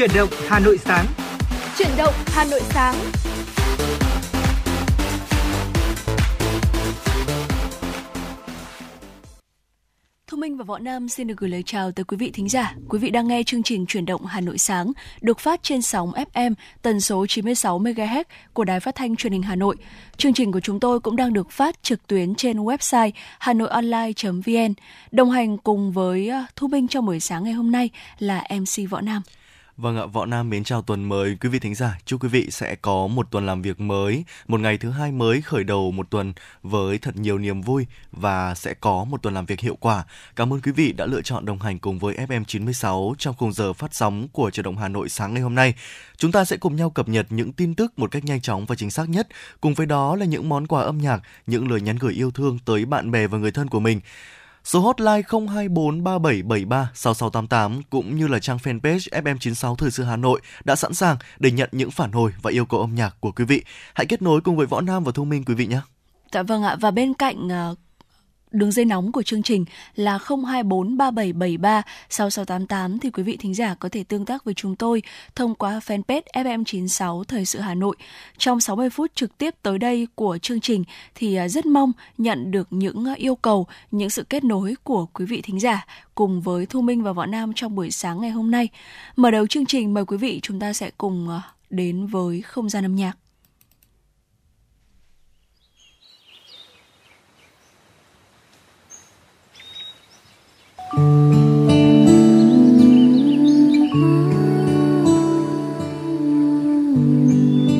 Chuyển động Hà Nội sáng. Chuyển động Hà Nội sáng. Thu Minh và Võ Nam xin được gửi lời chào tới quý vị thính giả. Quý vị đang nghe chương trình Chuyển động Hà Nội sáng được phát trên sóng FM tần số 96 MHz của Đài Phát thanh Truyền hình Hà Nội. Chương trình của chúng tôi cũng đang được phát trực tuyến trên website hanoionline.vn. Đồng hành cùng với ờ, Thu Minh trong buổi sáng ngày hôm nay là MC Võ Nam. Vâng ạ, Võ Nam mến chào tuần mới quý vị thính giả. Chúc quý vị sẽ có một tuần làm việc mới, một ngày thứ hai mới khởi đầu một tuần với thật nhiều niềm vui và sẽ có một tuần làm việc hiệu quả. Cảm ơn quý vị đã lựa chọn đồng hành cùng với FM 96 trong khung giờ phát sóng của Truyền động Hà Nội sáng ngày hôm nay. Chúng ta sẽ cùng nhau cập nhật những tin tức một cách nhanh chóng và chính xác nhất. Cùng với đó là những món quà âm nhạc, những lời nhắn gửi yêu thương tới bạn bè và người thân của mình. Số hotline 02437736688 cũng như là trang fanpage FM96 Thời sự Hà Nội đã sẵn sàng để nhận những phản hồi và yêu cầu âm nhạc của quý vị. Hãy kết nối cùng với Võ Nam và Thu Minh quý vị nhé. Dạ vâng ạ và bên cạnh uh, Đường dây nóng của chương trình là 024 3773 6688 thì quý vị thính giả có thể tương tác với chúng tôi thông qua fanpage FM96 Thời sự Hà Nội. Trong 60 phút trực tiếp tới đây của chương trình thì à, rất mong nhận được những à, yêu cầu, những sự kết nối của quý vị thính giả cùng với Thu Minh và Võ Nam trong buổi sáng ngày hôm nay. Mở đầu chương trình mời quý vị chúng ta sẽ cùng à, đến với không gian âm nhạc. Thank you.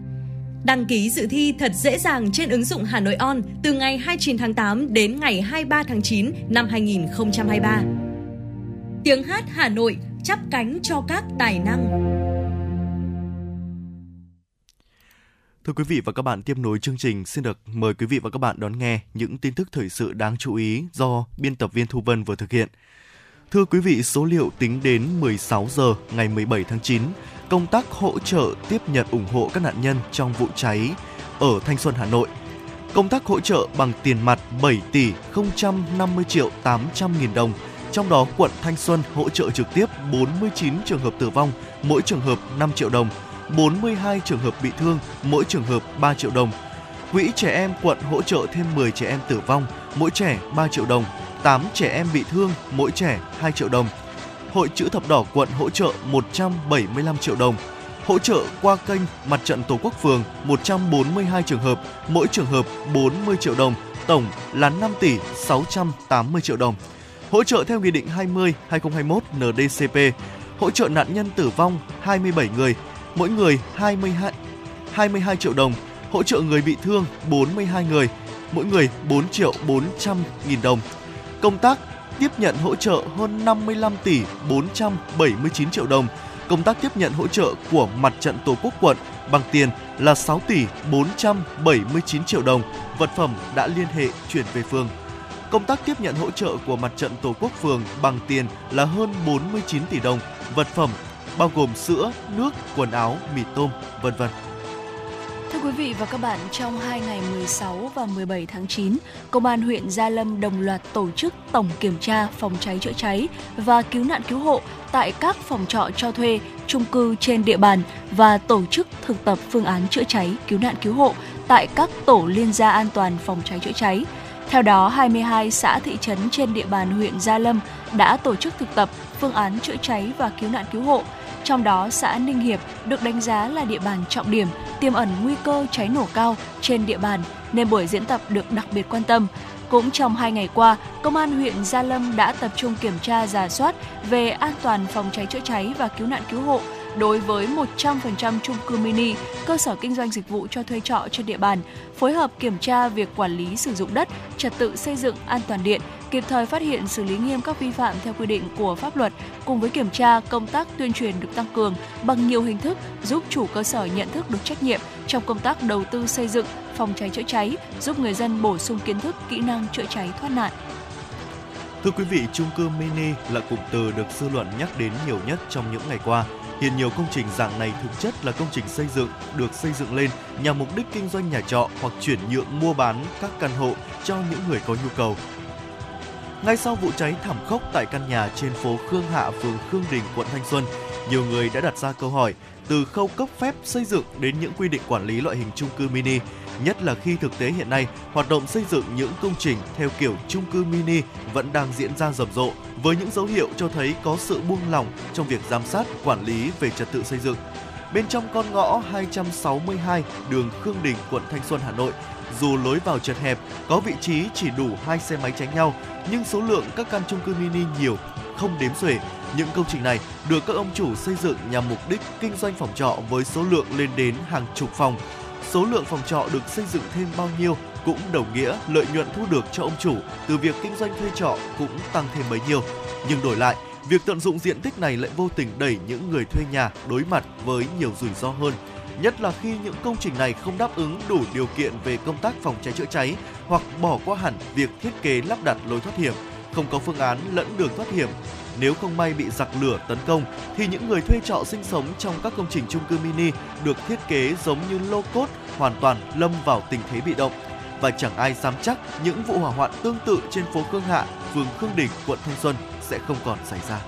Đăng ký dự thi thật dễ dàng trên ứng dụng Hà Nội On từ ngày 29 tháng 8 đến ngày 23 tháng 9 năm 2023. Tiếng hát Hà Nội chắp cánh cho các tài năng. Thưa quý vị và các bạn, tiếp nối chương trình xin được mời quý vị và các bạn đón nghe những tin tức thời sự đáng chú ý do biên tập viên Thu Vân vừa thực hiện. Thưa quý vị, số liệu tính đến 16 giờ ngày 17 tháng 9, công tác hỗ trợ tiếp nhận ủng hộ các nạn nhân trong vụ cháy ở Thanh Xuân, Hà Nội. Công tác hỗ trợ bằng tiền mặt 7 tỷ 050 triệu 800 nghìn đồng, trong đó quận Thanh Xuân hỗ trợ trực tiếp 49 trường hợp tử vong, mỗi trường hợp 5 triệu đồng, 42 trường hợp bị thương, mỗi trường hợp 3 triệu đồng. Quỹ trẻ em quận hỗ trợ thêm 10 trẻ em tử vong, mỗi trẻ 3 triệu đồng, 8 trẻ em bị thương, mỗi trẻ 2 triệu đồng. Hội chữ thập đỏ quận hỗ trợ 175 triệu đồng. Hỗ trợ qua kênh Mặt trận Tổ quốc phường 142 trường hợp, mỗi trường hợp 40 triệu đồng, tổng là 5 tỷ 680 triệu đồng. Hỗ trợ theo Nghị định 20-2021 NDCP, hỗ trợ nạn nhân tử vong 27 người, mỗi người 22, 22 triệu đồng, hỗ trợ người bị thương 42 người, mỗi người 4 triệu 400 nghìn đồng. Công tác tiếp nhận hỗ trợ hơn 55 tỷ 479 triệu đồng. Công tác tiếp nhận hỗ trợ của Mặt trận Tổ quốc quận bằng tiền là 6 tỷ 479 triệu đồng. Vật phẩm đã liên hệ chuyển về phường. Công tác tiếp nhận hỗ trợ của Mặt trận Tổ quốc phường bằng tiền là hơn 49 tỷ đồng. Vật phẩm bao gồm sữa, nước, quần áo, mì tôm, vân vân. Thưa quý vị và các bạn, trong 2 ngày 16 và 17 tháng 9, Công an huyện Gia Lâm đồng loạt tổ chức tổng kiểm tra phòng cháy chữa cháy và cứu nạn cứu hộ tại các phòng trọ cho thuê, chung cư trên địa bàn và tổ chức thực tập phương án chữa cháy, cứu nạn cứu hộ tại các tổ liên gia an toàn phòng cháy chữa cháy. Theo đó, 22 xã thị trấn trên địa bàn huyện Gia Lâm đã tổ chức thực tập phương án chữa cháy và cứu nạn cứu hộ. Trong đó, xã Ninh Hiệp được đánh giá là địa bàn trọng điểm, tiềm ẩn nguy cơ cháy nổ cao trên địa bàn, nên buổi diễn tập được đặc biệt quan tâm. Cũng trong hai ngày qua, Công an huyện Gia Lâm đã tập trung kiểm tra giả soát về an toàn phòng cháy chữa cháy và cứu nạn cứu hộ đối với 100% chung cư mini, cơ sở kinh doanh dịch vụ cho thuê trọ trên địa bàn, phối hợp kiểm tra việc quản lý sử dụng đất, trật tự xây dựng, an toàn điện, kịp thời phát hiện xử lý nghiêm các vi phạm theo quy định của pháp luật. Cùng với kiểm tra, công tác tuyên truyền được tăng cường bằng nhiều hình thức giúp chủ cơ sở nhận thức được trách nhiệm trong công tác đầu tư xây dựng, phòng cháy chữa cháy, giúp người dân bổ sung kiến thức, kỹ năng chữa cháy thoát nạn. Thưa quý vị, chung cư mini là cụm từ được dư luận nhắc đến nhiều nhất trong những ngày qua. Hiện nhiều công trình dạng này thực chất là công trình xây dựng được xây dựng lên nhằm mục đích kinh doanh nhà trọ hoặc chuyển nhượng mua bán các căn hộ cho những người có nhu cầu. Ngay sau vụ cháy thảm khốc tại căn nhà trên phố Khương Hạ, phường Khương Đình, quận Thanh Xuân, nhiều người đã đặt ra câu hỏi từ khâu cấp phép xây dựng đến những quy định quản lý loại hình chung cư mini, nhất là khi thực tế hiện nay hoạt động xây dựng những công trình theo kiểu chung cư mini vẫn đang diễn ra rầm rộ với những dấu hiệu cho thấy có sự buông lỏng trong việc giám sát, quản lý về trật tự xây dựng. Bên trong con ngõ 262 đường Khương Đình, quận Thanh Xuân, Hà Nội, dù lối vào chật hẹp, có vị trí chỉ đủ hai xe máy tránh nhau, nhưng số lượng các căn chung cư mini nhiều, không đếm xuể. Những công trình này được các ông chủ xây dựng nhằm mục đích kinh doanh phòng trọ với số lượng lên đến hàng chục phòng. Số lượng phòng trọ được xây dựng thêm bao nhiêu cũng đồng nghĩa lợi nhuận thu được cho ông chủ từ việc kinh doanh thuê trọ cũng tăng thêm bấy nhiêu. Nhưng đổi lại, việc tận dụng diện tích này lại vô tình đẩy những người thuê nhà đối mặt với nhiều rủi ro hơn nhất là khi những công trình này không đáp ứng đủ điều kiện về công tác phòng cháy chữa cháy hoặc bỏ qua hẳn việc thiết kế lắp đặt lối thoát hiểm, không có phương án lẫn đường thoát hiểm. Nếu không may bị giặc lửa tấn công thì những người thuê trọ sinh sống trong các công trình chung cư mini được thiết kế giống như lô cốt hoàn toàn lâm vào tình thế bị động và chẳng ai dám chắc những vụ hỏa hoạn tương tự trên phố Khương Hạ, phường Khương Đình, quận Thanh Xuân sẽ không còn xảy ra.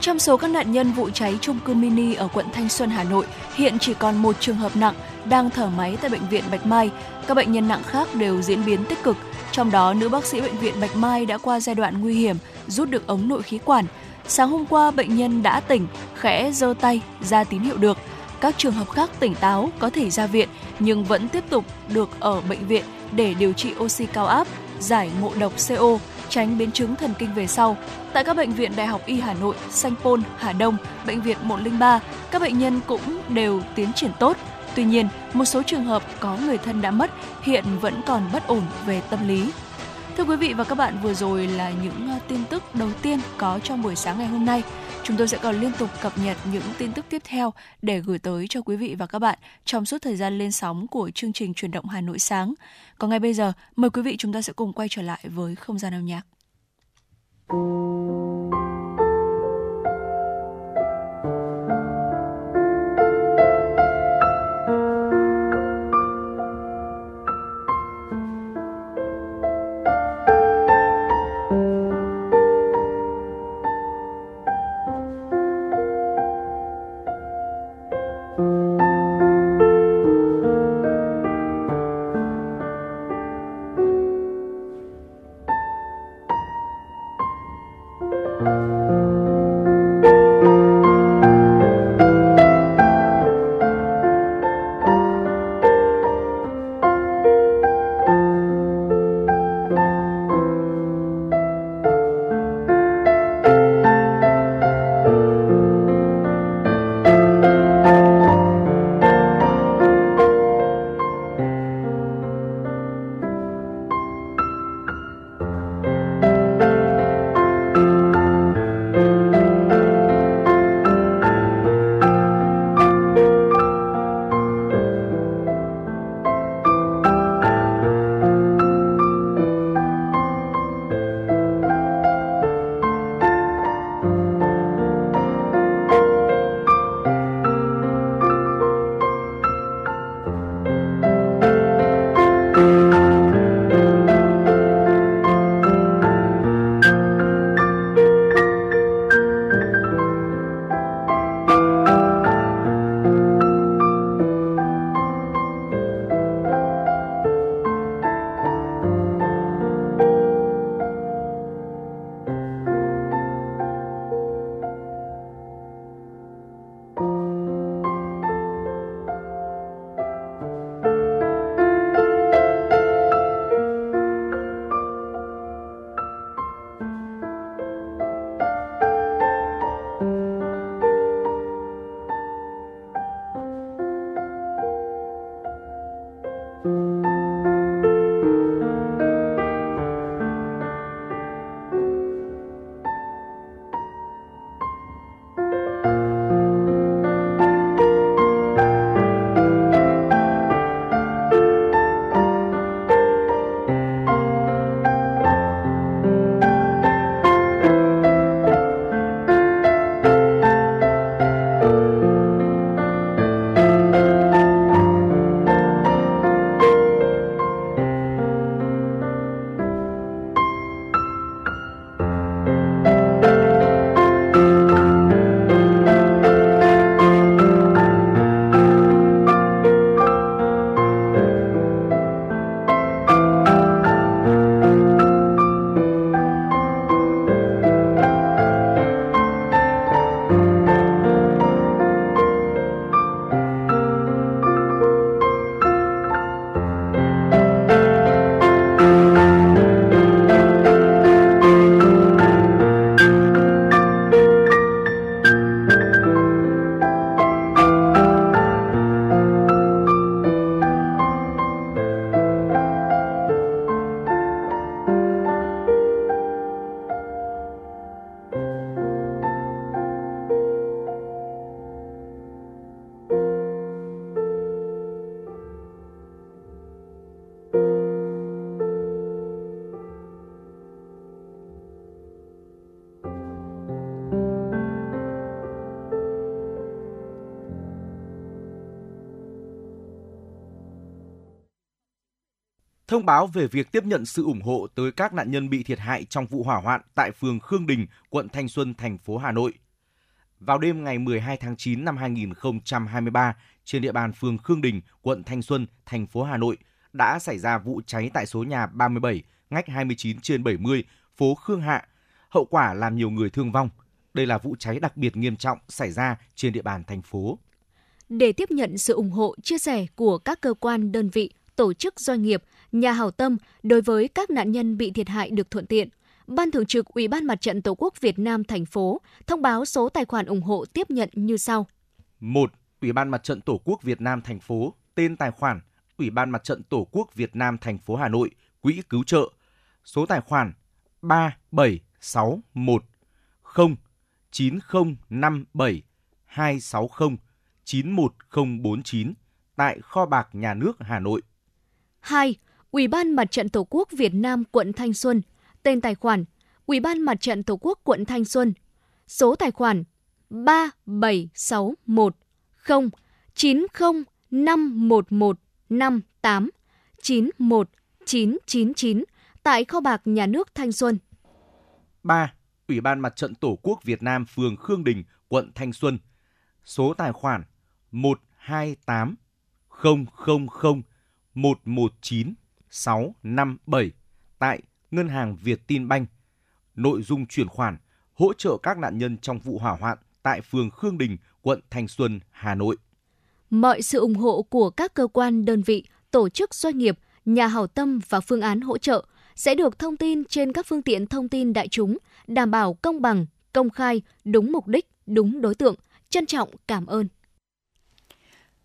Trong số các nạn nhân vụ cháy chung cư mini ở quận Thanh Xuân, Hà Nội, hiện chỉ còn một trường hợp nặng đang thở máy tại bệnh viện Bạch Mai. Các bệnh nhân nặng khác đều diễn biến tích cực. Trong đó, nữ bác sĩ bệnh viện Bạch Mai đã qua giai đoạn nguy hiểm, rút được ống nội khí quản. Sáng hôm qua, bệnh nhân đã tỉnh, khẽ giơ tay, ra tín hiệu được. Các trường hợp khác tỉnh táo, có thể ra viện, nhưng vẫn tiếp tục được ở bệnh viện để điều trị oxy cao áp, giải ngộ độc CO, tránh biến chứng thần kinh về sau. Tại các bệnh viện Đại học Y Hà Nội, Sanh Pôn, Hà Đông, Bệnh viện 103, các bệnh nhân cũng đều tiến triển tốt. Tuy nhiên, một số trường hợp có người thân đã mất hiện vẫn còn bất ổn về tâm lý. Thưa quý vị và các bạn, vừa rồi là những à, tin tức đầu tiên có trong buổi sáng ngày hôm nay. Chúng tôi sẽ còn liên tục cập nhật những tin tức tiếp theo để gửi tới cho quý vị và các bạn trong suốt thời gian lên sóng của chương trình truyền động Hà Nội sáng. Còn ngay bây giờ, mời quý vị chúng ta sẽ cùng quay trở lại với không gian âm nhạc. Thông báo về việc tiếp nhận sự ủng hộ tới các nạn nhân bị thiệt hại trong vụ hỏa hoạn tại phường Khương Đình, quận Thanh Xuân, thành phố Hà Nội. Vào đêm ngày 12 tháng 9 năm 2023, trên địa bàn phường Khương Đình, quận Thanh Xuân, thành phố Hà Nội đã xảy ra vụ cháy tại số nhà 37, ngách 29 trên 70, phố Khương Hạ. Hậu quả làm nhiều người thương vong. Đây là vụ cháy đặc biệt nghiêm trọng xảy ra trên địa bàn thành phố. Để tiếp nhận sự ủng hộ, chia sẻ của các cơ quan, đơn vị, tổ chức doanh nghiệp, nhà hảo tâm đối với các nạn nhân bị thiệt hại được thuận tiện, Ban Thường trực Ủy ban Mặt trận Tổ quốc Việt Nam thành phố thông báo số tài khoản ủng hộ tiếp nhận như sau. 1. Ủy ban Mặt trận Tổ quốc Việt Nam thành phố, tên tài khoản Ủy ban Mặt trận Tổ quốc Việt Nam thành phố Hà Nội, Quỹ cứu trợ, số tài khoản 3761 0 9057 260 91049 tại kho bạc nhà nước Hà Nội. 2. Ủy ban Mặt trận Tổ quốc Việt Nam quận Thanh Xuân, tên tài khoản Ủy ban Mặt trận Tổ quốc quận Thanh Xuân, số tài khoản 3761 0 90511 58 91999 tại kho bạc nhà nước Thanh Xuân. 3. Ủy ban Mặt trận Tổ quốc Việt Nam phường Khương Đình, quận Thanh Xuân. Số tài khoản 128 000 119 657 tại Ngân hàng Việt Tin Banh. Nội dung chuyển khoản hỗ trợ các nạn nhân trong vụ hỏa hoạn tại phường Khương Đình, quận Thanh Xuân, Hà Nội. Mọi sự ủng hộ của các cơ quan, đơn vị, tổ chức doanh nghiệp, nhà hảo tâm và phương án hỗ trợ sẽ được thông tin trên các phương tiện thông tin đại chúng, đảm bảo công bằng, công khai, đúng mục đích, đúng đối tượng. Trân trọng cảm ơn.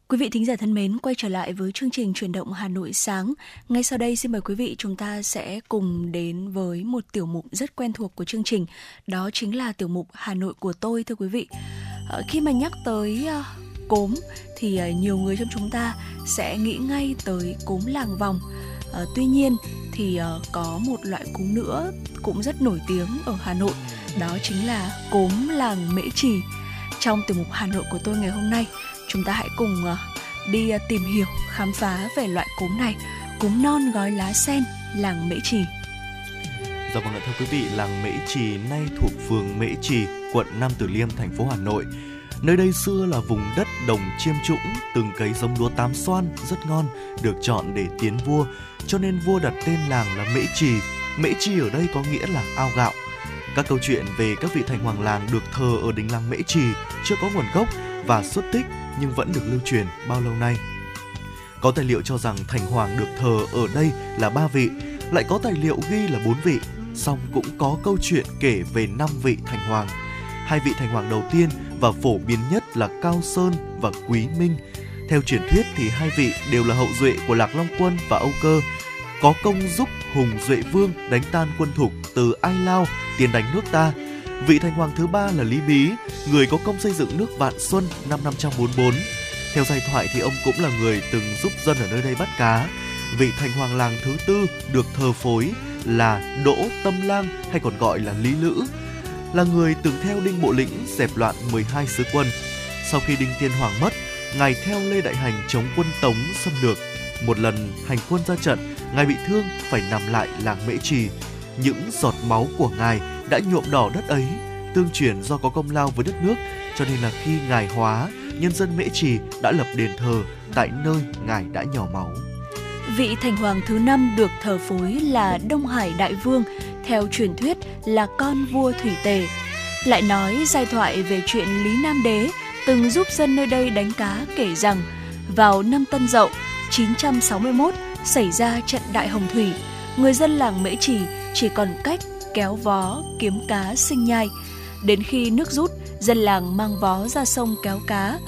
Quý vị thính giả thân mến, quay trở lại với chương trình truyền động Hà Nội sáng. Ngay sau đây xin mời quý vị chúng ta sẽ cùng đến với một tiểu mục rất quen thuộc của chương trình. Đó chính là tiểu mục Hà Nội của tôi thưa quý vị. Ờ, khi mà nhắc tới ờ, cốm thì ờ, nhiều người trong chúng ta sẽ nghĩ ngay tới cốm làng vòng. Tuy nhiên thì có một loại cúm nữa cũng rất nổi tiếng ở Hà Nội, đó chính là cốm làng Mễ Trì. Trong tiểu mục Hà Nội của tôi ngày hôm nay, chúng ta hãy cùng uh, đi uh, tìm hiểu, khám phá về loại cốm này, cốm non gói lá sen làng Mễ Trì. Dạ vâng ạ thưa quý vị, làng Mễ Trì nay thuộc phường Mễ Trì, quận Nam Từ Liêm, thành phố Hà Nội. Nơi đây xưa là vùng đất đồng chiêm trũng, từng cấy giống lúa tám xoan rất ngon, được chọn để tiến vua, cho nên vua đặt tên làng là Mễ Trì. Mễ Trì ở đây có nghĩa là ao gạo. Các câu chuyện về các vị thành hoàng làng được thờ ở đình làng Mễ Trì chưa có nguồn gốc và xuất tích nhưng vẫn được lưu truyền bao lâu nay. Có tài liệu cho rằng thành hoàng được thờ ở đây là ba vị, lại có tài liệu ghi là bốn vị, song cũng có câu chuyện kể về năm vị thành hoàng. Hai vị thành hoàng đầu tiên và phổ biến nhất là Cao Sơn và Quý Minh. Theo truyền thuyết thì hai vị đều là hậu duệ của Lạc Long Quân và Âu Cơ, có công giúp Hùng Duệ Vương đánh tan quân thục từ Ai Lao tiến đánh nước ta. Vị thành hoàng thứ ba là Lý Bí, người có công xây dựng nước Vạn Xuân năm 544. Theo giai thoại thì ông cũng là người từng giúp dân ở nơi đây bắt cá. Vị thành hoàng làng thứ tư được thờ phối là Đỗ Tâm Lang hay còn gọi là Lý Lữ, là người từng theo Đinh Bộ Lĩnh dẹp loạn 12 sứ quân. Sau khi Đinh Tiên Hoàng mất, ngài theo Lê Đại Hành chống quân Tống xâm lược. Một lần hành quân ra trận, ngài bị thương phải nằm lại làng Mễ Trì. Những giọt máu của ngài đã nhuộm đỏ đất ấy, tương truyền do có công lao với đất nước, cho nên là khi ngài hóa, nhân dân Mễ Trì đã lập đền thờ tại nơi ngài đã nhỏ máu. Vị thành hoàng thứ năm được thờ phối là Đông Hải Đại Vương, theo truyền thuyết là con vua Thủy Tề. Lại nói giai thoại về chuyện Lý Nam Đế từng giúp dân nơi đây đánh cá kể rằng vào năm Tân Dậu 961 xảy ra trận Đại Hồng Thủy, người dân làng Mễ Trì chỉ còn cách kéo vó kiếm cá sinh nhai. Đến khi nước rút, dân làng mang vó ra sông kéo cá.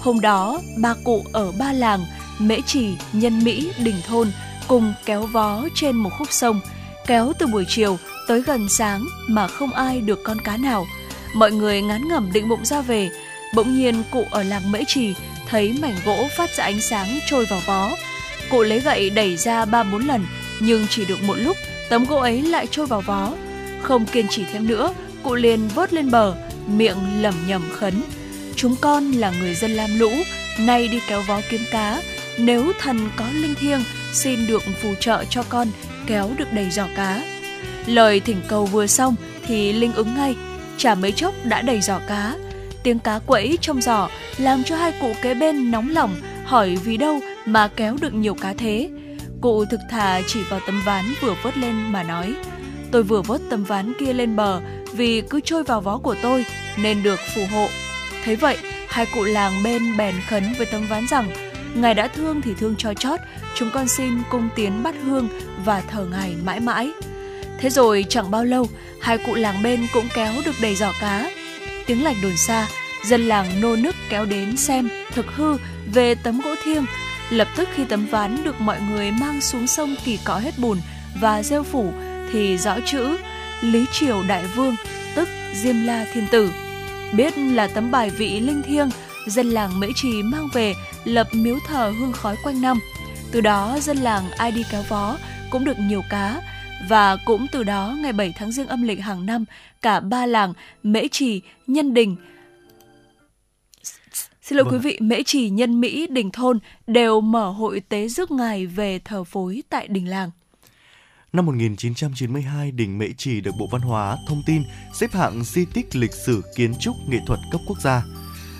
Hôm đó, ba cụ ở ba làng Mễ Trì, Nhân Mỹ, Đình Thôn cùng kéo vó trên một khúc sông, kéo từ buổi chiều tới gần sáng mà không ai được con cá nào. Mọi người ngán ngẩm định bụng ra về, bỗng nhiên cụ ở làng Mễ Trì thấy mảnh gỗ phát ra ánh sáng trôi vào vó. Cụ lấy gậy đẩy ra ba bốn lần, nhưng chỉ được một lúc, tấm gỗ ấy lại trôi vào vó. Không kiên trì thêm nữa, cụ liền vớt lên bờ, miệng lẩm nhẩm khấn. Chúng con là người dân lam lũ, nay đi kéo vó kiếm cá, nếu thần có linh thiêng xin được phù trợ cho con kéo được đầy giỏ cá. Lời thỉnh cầu vừa xong thì Linh ứng ngay, chả mấy chốc đã đầy giỏ cá. Tiếng cá quẫy trong giỏ làm cho hai cụ kế bên nóng lòng hỏi vì đâu mà kéo được nhiều cá thế. Cụ thực thà chỉ vào tấm ván vừa vớt lên mà nói Tôi vừa vớt tấm ván kia lên bờ vì cứ trôi vào vó của tôi nên được phù hộ. Thấy vậy, hai cụ làng bên bèn khấn với tấm ván rằng Ngài đã thương thì thương cho chót, chúng con xin cung tiến bắt hương và thờ Ngài mãi mãi. Thế rồi chẳng bao lâu, hai cụ làng bên cũng kéo được đầy giỏ cá. Tiếng lạch đồn xa, dân làng nô nức kéo đến xem thực hư về tấm gỗ thiêng. Lập tức khi tấm ván được mọi người mang xuống sông kỳ cọ hết bùn và rêu phủ thì rõ chữ Lý Triều Đại Vương, tức Diêm La Thiên Tử. Biết là tấm bài vị linh thiêng, dân làng Mễ Trì mang về lập miếu thờ hương khói quanh năm. Từ đó dân làng ai đi kéo vó cũng được nhiều cá và cũng từ đó ngày 7 tháng riêng âm lịch hàng năm cả ba làng Mễ Trì, Nhân Đình Xin lỗi vâng. quý vị, Mễ Trì, Nhân Mỹ, Đình Thôn đều mở hội tế rước ngài về thờ phối tại đình làng. Năm 1992, đỉnh Mễ Trì được Bộ Văn hóa Thông tin xếp hạng di tích lịch sử kiến trúc nghệ thuật cấp quốc gia.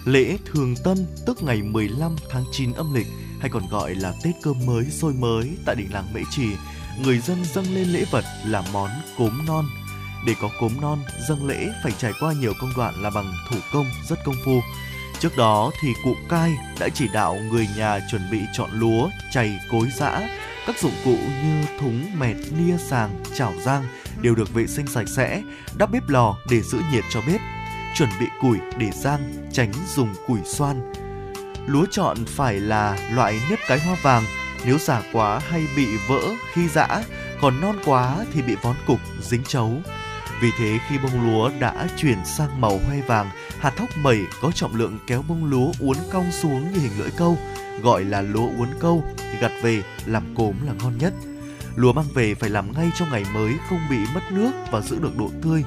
Lễ Thường Tân tức ngày 15 tháng 9 âm lịch hay còn gọi là Tết cơm mới sôi mới tại đỉnh làng Mễ Trì, người dân dâng lên lễ vật là món cốm non. Để có cốm non, dâng lễ phải trải qua nhiều công đoạn là bằng thủ công rất công phu. Trước đó thì cụ Cai đã chỉ đạo người nhà chuẩn bị chọn lúa, chày, cối giã, các dụng cụ như thúng, mẹt, nia, sàng, chảo rang đều được vệ sinh sạch sẽ, đắp bếp lò để giữ nhiệt cho bếp, chuẩn bị củi để rang, tránh dùng củi xoan. Lúa chọn phải là loại nếp cái hoa vàng, nếu già quá hay bị vỡ khi giã, còn non quá thì bị vón cục, dính chấu. Vì thế khi bông lúa đã chuyển sang màu hoe vàng, hạt thóc mẩy có trọng lượng kéo bông lúa uốn cong xuống như hình lưỡi câu, gọi là lúa uốn câu, gặt về làm cốm là ngon nhất. Lúa mang về phải làm ngay trong ngày mới không bị mất nước và giữ được độ tươi.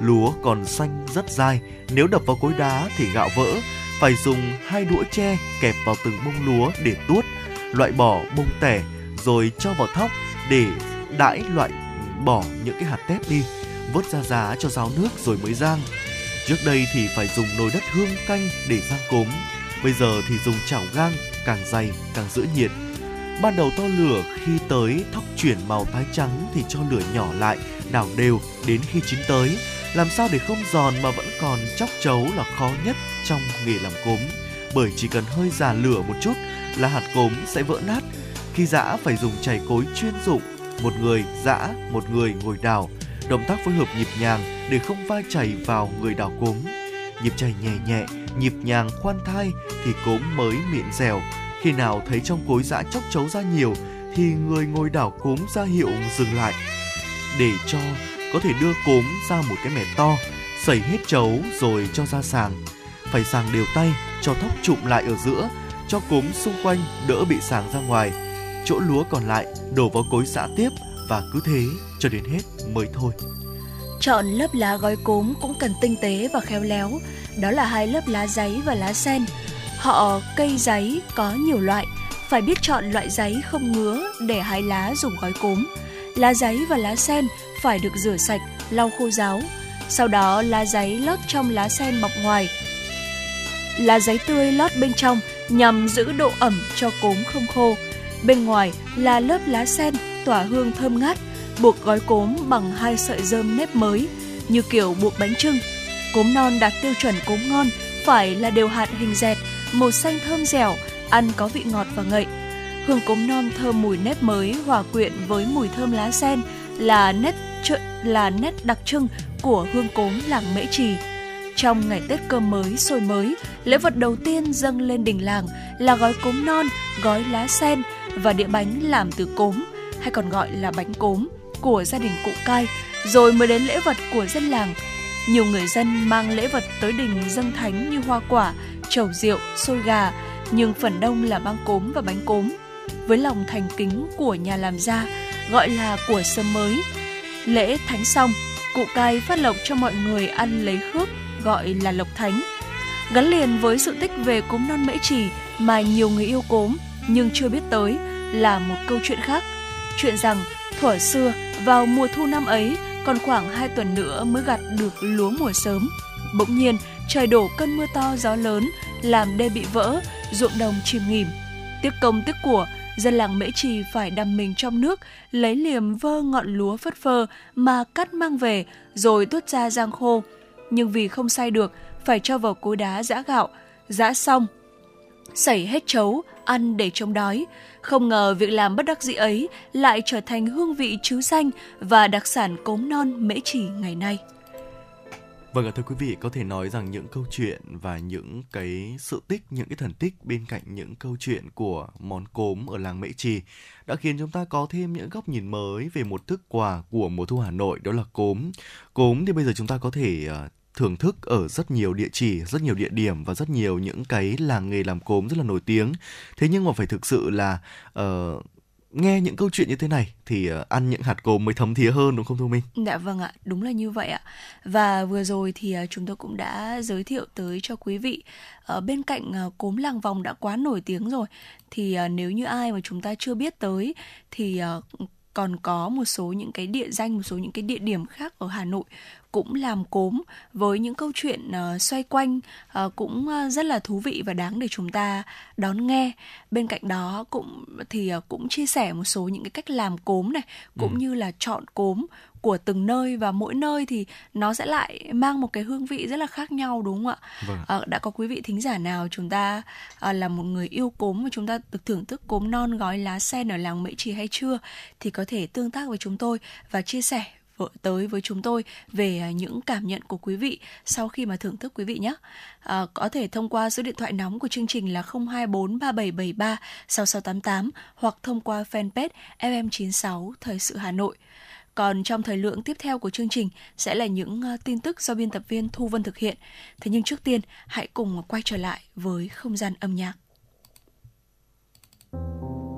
Lúa còn xanh rất dai, nếu đập vào cối đá thì gạo vỡ, phải dùng hai đũa tre kẹp vào từng bông lúa để tuốt, loại bỏ bông tẻ rồi cho vào thóc để đãi loại bỏ những cái hạt tép đi, vớt ra giá cho ráo nước rồi mới rang. Trước đây thì phải dùng nồi đất hương canh để rang cốm, bây giờ thì dùng chảo gang càng dày càng giữ nhiệt. Ban đầu to lửa khi tới thóc chuyển màu tái trắng thì cho lửa nhỏ lại, đảo đều đến khi chín tới. Làm sao để không giòn mà vẫn còn chóc chấu là khó nhất trong nghề làm cốm. Bởi chỉ cần hơi già lửa một chút là hạt cốm sẽ vỡ nát. Khi giã phải dùng chày cối chuyên dụng, một người giã, một người ngồi đào. Động tác phối hợp nhịp nhàng để không va chảy vào người đào cốm. Nhịp chảy nhẹ nhẹ, nhịp nhàng khoan thai thì cốm mới miệng dẻo. Khi nào thấy trong cối giã chóc chấu ra nhiều thì người ngồi đảo cốm ra hiệu dừng lại để cho có thể đưa cốm ra một cái mẻ to, sẩy hết chấu rồi cho ra sàng. Phải sàng đều tay, cho thóc trụm lại ở giữa, cho cốm xung quanh đỡ bị sàng ra ngoài. Chỗ lúa còn lại đổ vào cối giã tiếp và cứ thế cho đến hết mới thôi. Chọn lớp lá gói cốm cũng cần tinh tế và khéo léo, đó là hai lớp lá giấy và lá sen. Họ cây giấy có nhiều loại, phải biết chọn loại giấy không ngứa để hái lá dùng gói cốm. Lá giấy và lá sen phải được rửa sạch, lau khô ráo. Sau đó lá giấy lót trong lá sen bọc ngoài. Lá giấy tươi lót bên trong nhằm giữ độ ẩm cho cốm không khô. Bên ngoài là lớp lá sen tỏa hương thơm ngát, buộc gói cốm bằng hai sợi dơm nếp mới, như kiểu buộc bánh trưng. Cốm non đạt tiêu chuẩn cốm ngon phải là đều hạt hình dẹt, màu xanh thơm dẻo, ăn có vị ngọt và ngậy. Hương cốm non thơm mùi nếp mới hòa quyện với mùi thơm lá sen là nét là nét đặc trưng của hương cốm làng Mễ Trì. Trong ngày Tết cơm mới, sôi mới, lễ vật đầu tiên dâng lên đình làng là gói cốm non, gói lá sen và đĩa bánh làm từ cốm, hay còn gọi là bánh cốm của gia đình cụ cai, rồi mới đến lễ vật của dân làng. Nhiều người dân mang lễ vật tới đình dâng thánh như hoa quả, trầu rượu, xôi gà, nhưng phần đông là mang cốm và bánh cốm. Với lòng thành kính của nhà làm ra, gọi là của sớm mới. Lễ thánh xong, cụ cai phát lộc cho mọi người ăn lấy khước, gọi là lộc thánh. Gắn liền với sự tích về cốm non mễ trì mà nhiều người yêu cốm nhưng chưa biết tới là một câu chuyện khác. Chuyện rằng thuở xưa vào mùa thu năm ấy còn khoảng 2 tuần nữa mới gặt được lúa mùa sớm. Bỗng nhiên trời đổ cơn mưa to gió lớn làm đê bị vỡ, ruộng đồng chìm nghỉm. Tiếc công tiếc của, dân làng Mễ Trì phải đầm mình trong nước, lấy liềm vơ ngọn lúa phất phơ mà cắt mang về, rồi tuốt ra giang khô. Nhưng vì không sai được, phải cho vào cối đá giã gạo, giã xong, sảy hết chấu, ăn để chống đói. Không ngờ việc làm bất đắc dĩ ấy lại trở thành hương vị chứ danh và đặc sản cốm non Mễ Trì ngày nay. Vâng ạ thưa quý vị, có thể nói rằng những câu chuyện và những cái sự tích, những cái thần tích bên cạnh những câu chuyện của món cốm ở làng Mễ Trì đã khiến chúng ta có thêm những góc nhìn mới về một thức quà của mùa thu Hà Nội đó là cốm. Cốm thì bây giờ chúng ta có thể ờ, thưởng thức ở rất nhiều địa chỉ, rất nhiều địa điểm và rất nhiều những cái làng nghề làm cốm rất là nổi tiếng. Thế nhưng mà phải thực sự là uh, nghe những câu chuyện như thế này thì uh, ăn những hạt cốm mới thấm thía hơn đúng không Thu Minh? Dạ vâng ạ, đúng là như vậy ạ. Và vừa rồi thì uh, chúng tôi cũng đã giới thiệu tới cho quý vị ở bên cạnh uh, cốm làng vòng đã quá nổi tiếng rồi thì uh, nếu như ai mà chúng ta chưa biết tới thì uh, còn có một số những cái địa danh một số những cái địa điểm khác ở Hà Nội cũng làm cốm với những câu chuyện uh, xoay quanh uh, cũng uh, rất là thú vị và đáng để chúng ta đón nghe bên cạnh đó cũng thì uh, cũng chia sẻ một số những cái cách làm cốm này cũng ừ. như là chọn cốm của từng nơi và mỗi nơi thì nó sẽ lại mang một cái hương vị rất là khác nhau đúng không ạ? Vâng. À, đã có quý vị thính giả nào chúng ta à, là một người yêu cốm và chúng ta được thưởng thức cốm non gói lá sen ở làng Mễ Trì hay chưa thì có thể tương tác với chúng tôi và chia sẻ tới với chúng tôi về à, những cảm nhận của quý vị sau khi mà thưởng thức quý vị nhé. À, có thể thông qua số điện thoại nóng của chương trình là 024 3773 6688 hoặc thông qua fanpage FM96 Thời sự Hà Nội. Còn trong thời lượng tiếp theo của chương trình sẽ là những ờ, tin tức do biên tập viên Thu Vân thực hiện. Thế nhưng trước tiên, hãy cùng quay trở lại với không gian âm nhạc. Podcast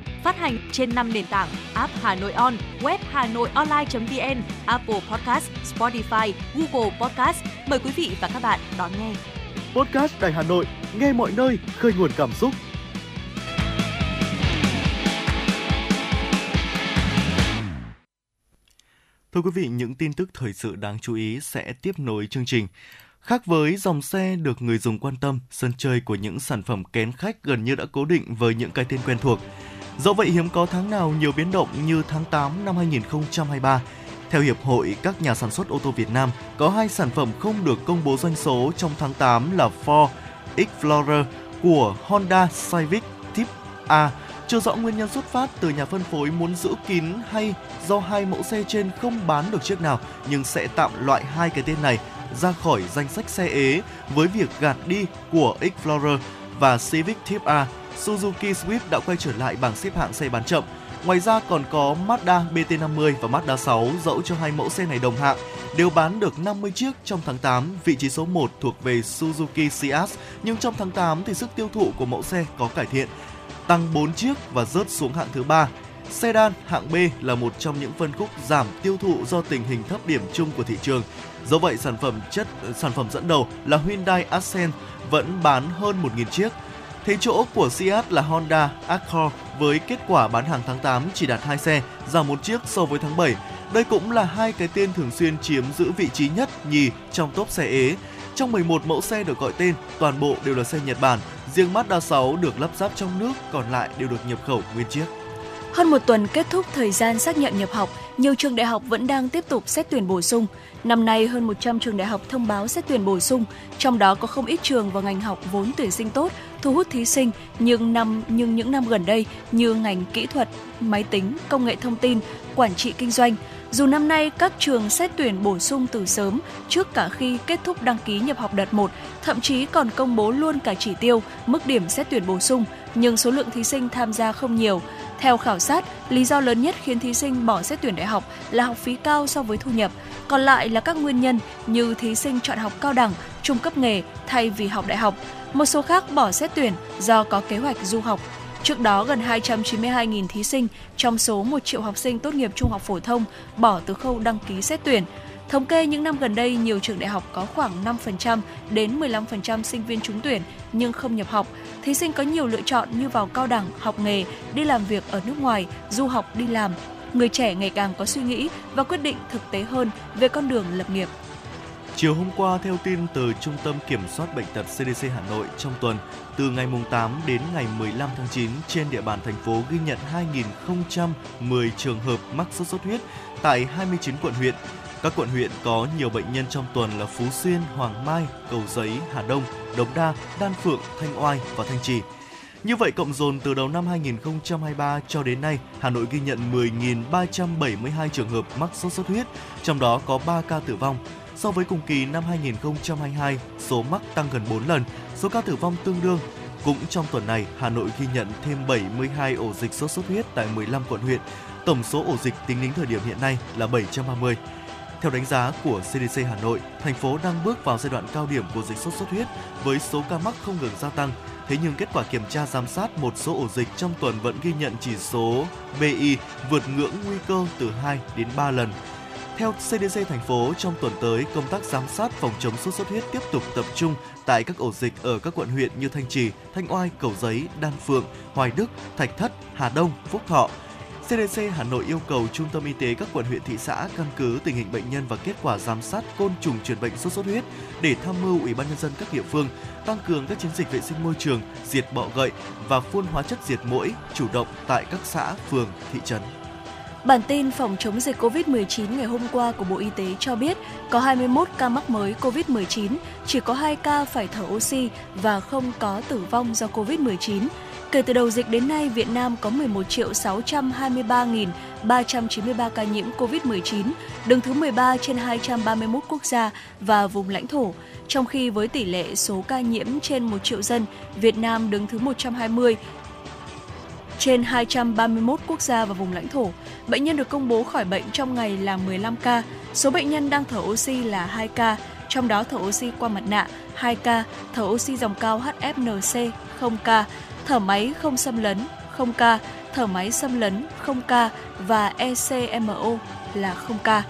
Phát hành trên 5 nền tảng app Hà Nội On, web Hà Nội Online.vn, Apple Podcast, Spotify, Google Podcast. Mời quý vị và các bạn đón nghe. Podcast Đài Hà Nội, nghe mọi nơi, khơi nguồn cảm xúc. Thưa quý vị, những tin tức thời sự đáng chú ý sẽ tiếp nối chương trình. Khác với dòng xe được người dùng quan tâm, sân chơi của những sản phẩm kén khách gần như đã cố định với những cái tên quen thuộc. Dẫu vậy hiếm có tháng nào nhiều biến động như tháng 8 năm 2023. Theo Hiệp hội các nhà sản xuất ô tô Việt Nam, có hai sản phẩm không được công bố doanh số trong tháng 8 là Ford Explorer của Honda Civic Type A. Chưa rõ nguyên nhân xuất phát từ nhà phân phối muốn giữ kín hay do hai mẫu xe trên không bán được chiếc nào nhưng sẽ tạm loại hai cái tên này ra khỏi danh sách xe ế với việc gạt đi của Explorer và Civic Type A. Suzuki Swift đã quay trở lại bảng xếp hạng xe bán chậm. Ngoài ra còn có Mazda BT50 và Mazda 6 dẫu cho hai mẫu xe này đồng hạng đều bán được 50 chiếc trong tháng 8. Vị trí số 1 thuộc về Suzuki Ciaz, nhưng trong tháng 8 thì sức tiêu thụ của mẫu xe có cải thiện, tăng 4 chiếc và rớt xuống hạng thứ 3. Sedan hạng B là một trong những phân khúc giảm tiêu thụ do tình hình thấp điểm chung của thị trường. Do vậy, sản phẩm chất sản phẩm dẫn đầu là Hyundai Accent vẫn bán hơn 1.000 chiếc. Thế chỗ của Seat là Honda Accord với kết quả bán hàng tháng 8 chỉ đạt 2 xe, giảm một chiếc so với tháng 7. Đây cũng là hai cái tên thường xuyên chiếm giữ vị trí nhất nhì trong top xe ế. Trong 11 mẫu xe được gọi tên, toàn bộ đều là xe Nhật Bản, riêng Mazda 6 được lắp ráp trong nước, còn lại đều được nhập khẩu nguyên chiếc. Hơn một tuần kết thúc thời gian xác nhận nhập học, nhiều trường đại học vẫn đang tiếp tục xét tuyển bổ sung. Năm nay, hơn 100 trường đại học thông báo xét tuyển bổ sung, trong đó có không ít trường và ngành học vốn tuyển sinh tốt, thu hút thí sinh, nhưng năm nhưng những năm gần đây như ngành kỹ thuật, máy tính, công nghệ thông tin, quản trị kinh doanh, dù năm nay các trường xét tuyển bổ sung từ sớm trước cả khi kết thúc đăng ký nhập học đợt 1, thậm chí còn công bố luôn cả chỉ tiêu, mức điểm xét tuyển bổ sung, nhưng số lượng thí sinh tham gia không nhiều. Theo khảo sát, lý do lớn nhất khiến thí sinh bỏ xét tuyển đại học là học phí cao so với thu nhập, còn lại là các nguyên nhân như thí sinh chọn học cao đẳng, trung cấp nghề thay vì học đại học. Một số khác bỏ xét tuyển do có kế hoạch du học. Trước đó, gần 292.000 thí sinh trong số 1 triệu học sinh tốt nghiệp trung học phổ thông bỏ từ khâu đăng ký xét tuyển. Thống kê những năm gần đây, nhiều trường đại học có khoảng 5% đến 15% sinh viên trúng tuyển nhưng không nhập học. Thí sinh có nhiều lựa chọn như vào cao đẳng, học nghề, đi làm việc ở nước ngoài, du học đi làm. Người trẻ ngày càng có suy nghĩ và quyết định thực tế hơn về con đường lập nghiệp. Chiều hôm qua, theo tin từ Trung tâm Kiểm soát Bệnh tật CDC Hà Nội, trong tuần, từ ngày 8 đến ngày 15 tháng 9, trên địa bàn thành phố ghi nhận 2.010 trường hợp mắc sốt xuất huyết tại 29 quận huyện. Các quận huyện có nhiều bệnh nhân trong tuần là Phú Xuyên, Hoàng Mai, Cầu Giấy, Hà Đông, Đống Đa, Đan Phượng, Thanh Oai và Thanh Trì. Như vậy, cộng dồn từ đầu năm 2023 cho đến nay, Hà Nội ghi nhận 10.372 trường hợp mắc sốt xuất huyết, trong đó có 3 ca tử vong. So với cùng kỳ năm 2022, số mắc tăng gần 4 lần, số ca tử vong tương đương. Cũng trong tuần này, Hà Nội ghi nhận thêm 72 ổ dịch sốt xuất huyết tại 15 quận huyện. Tổng số ổ dịch tính đến thời điểm hiện nay là 730. Theo đánh giá của CDC Hà Nội, thành phố đang bước vào giai đoạn cao điểm của dịch sốt xuất huyết với số ca mắc không ngừng gia tăng. Thế nhưng kết quả kiểm tra giám sát một số ổ dịch trong tuần vẫn ghi nhận chỉ số BI vượt ngưỡng nguy cơ từ 2 đến 3 lần. Theo CDC thành phố, trong tuần tới, công tác giám sát phòng chống sốt xuất huyết tiếp tục tập trung tại các ổ dịch ở các quận huyện như Thanh Trì, Thanh Oai, Cầu Giấy, Đan Phượng, Hoài Đức, Thạch Thất, Hà Đông, Phúc Thọ. CDC Hà Nội yêu cầu Trung tâm Y tế các quận huyện thị xã căn cứ tình hình bệnh nhân và kết quả giám sát côn trùng truyền bệnh sốt xuất huyết để tham mưu Ủy ban nhân dân các địa phương tăng cường các chiến dịch vệ sinh môi trường, diệt bọ gậy và phun hóa chất diệt muỗi chủ động tại các xã, phường, thị trấn. Bản tin phòng chống dịch COVID-19 ngày hôm qua của Bộ Y tế cho biết có 21 ca mắc mới COVID-19, chỉ có 2 ca phải thở oxy và không có tử vong do COVID-19. Kể từ đầu dịch đến nay, Việt Nam có 11 triệu 623.393 ca nhiễm COVID-19, đứng thứ 13 trên 231 quốc gia và vùng lãnh thổ. Trong khi với tỷ lệ số ca nhiễm trên 1 triệu dân, Việt Nam đứng thứ 120 trên 231 quốc gia và vùng lãnh thổ. Bệnh nhân được công bố khỏi bệnh trong ngày là 15 ca. Số bệnh nhân đang thở oxy là 2 ca, trong đó thở oxy qua mặt nạ 2 ca, thở oxy dòng cao HFNC 0 ca, thở máy không xâm lấn 0 ca, thở máy xâm lấn 0 ca và ECMO là 0 ca.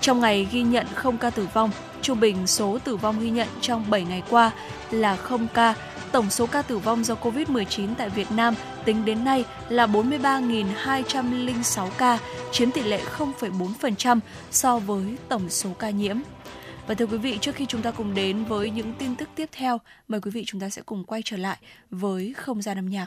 Trong ngày ghi nhận 0 ca tử vong, trung bình số tử vong ghi nhận trong 7 ngày qua là 0 ca. Tổng số ca tử vong do COVID-19 tại Việt Nam tính đến nay là 43.206 ca, chiếm tỷ lệ 0,4% so với tổng số ca nhiễm. Và thưa quý vị, trước khi chúng ta cùng đến với những tin tức tiếp theo, mời quý vị chúng ta sẽ cùng quay trở lại với không gian âm nhạc.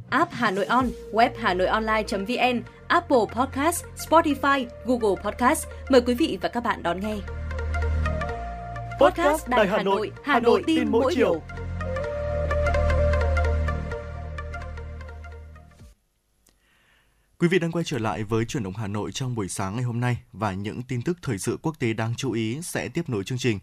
app Hà Nội On, web Hà Nội Online.vn, Apple Podcast, Spotify, Google Podcast. Mời quý vị và các bạn đón nghe. Podcast Đài Hà Nội, Hà Nội tin mỗi chiều. Quý vị đang quay trở lại với chuyển động Hà Nội trong buổi sáng ngày hôm nay và những tin tức thời sự quốc tế đáng chú ý sẽ tiếp nối chương trình.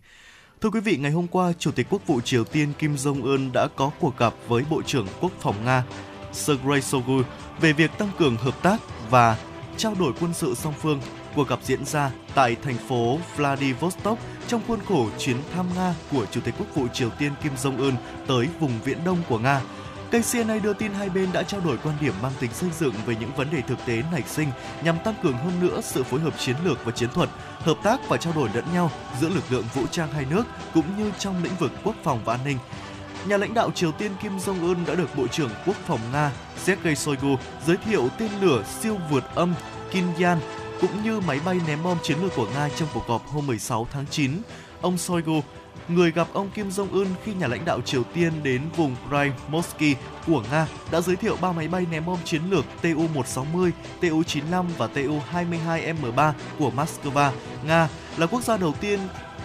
Thưa quý vị, ngày hôm qua, Chủ tịch Quốc vụ Triều Tiên Kim Jong-un đã có cuộc gặp với Bộ trưởng Quốc phòng Nga Sergei Shoigu về việc tăng cường hợp tác và trao đổi quân sự song phương. Cuộc gặp diễn ra tại thành phố Vladivostok trong khuôn khổ chuyến thăm Nga của Chủ tịch Quốc vụ Triều Tiên Kim Jong-un tới vùng viễn đông của Nga. Kênh CNA đưa tin hai bên đã trao đổi quan điểm mang tính xây dựng về những vấn đề thực tế nảy sinh nhằm tăng cường hơn nữa sự phối hợp chiến lược và chiến thuật, hợp tác và trao đổi lẫn nhau giữa lực lượng vũ trang hai nước cũng như trong lĩnh vực quốc phòng và an ninh. Nhà lãnh đạo Triều Tiên Kim Jong-un đã được Bộ trưởng Quốc phòng Nga Sergei Shoigu giới thiệu tên lửa siêu vượt âm Kinyan cũng như máy bay ném bom chiến lược của Nga trong cuộc họp hôm 16 tháng 9. Ông Shoigu người gặp ông Kim Jong-un khi nhà lãnh đạo Triều Tiên đến vùng Primorsky của Nga đã giới thiệu ba máy bay ném bom chiến lược Tu-160, Tu-95 và Tu-22M3 của Moscow. Nga là quốc gia đầu tiên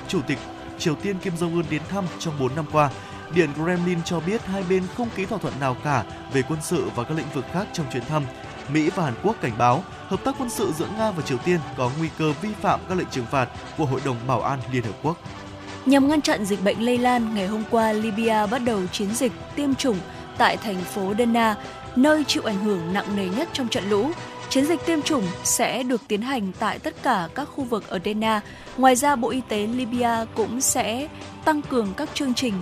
Chủ tịch Triều Tiên Kim Jong-un đến thăm trong 4 năm qua. Điện Kremlin cho biết hai bên không ký thỏa thuận nào cả về quân sự và các lĩnh vực khác trong chuyến thăm. Mỹ và Hàn Quốc cảnh báo hợp tác quân sự giữa Nga và Triều Tiên có nguy cơ vi phạm các lệnh trừng phạt của Hội đồng Bảo an Liên Hợp Quốc. Nhằm ngăn chặn dịch bệnh lây lan, ngày hôm qua Libya bắt đầu chiến dịch tiêm chủng tại thành phố Derna, nơi chịu ảnh hưởng nặng nề nhất trong trận lũ. Chiến dịch tiêm chủng sẽ được tiến hành tại tất cả các khu vực ở Derna. Ngoài ra, Bộ Y tế Libya cũng sẽ tăng cường các chương trình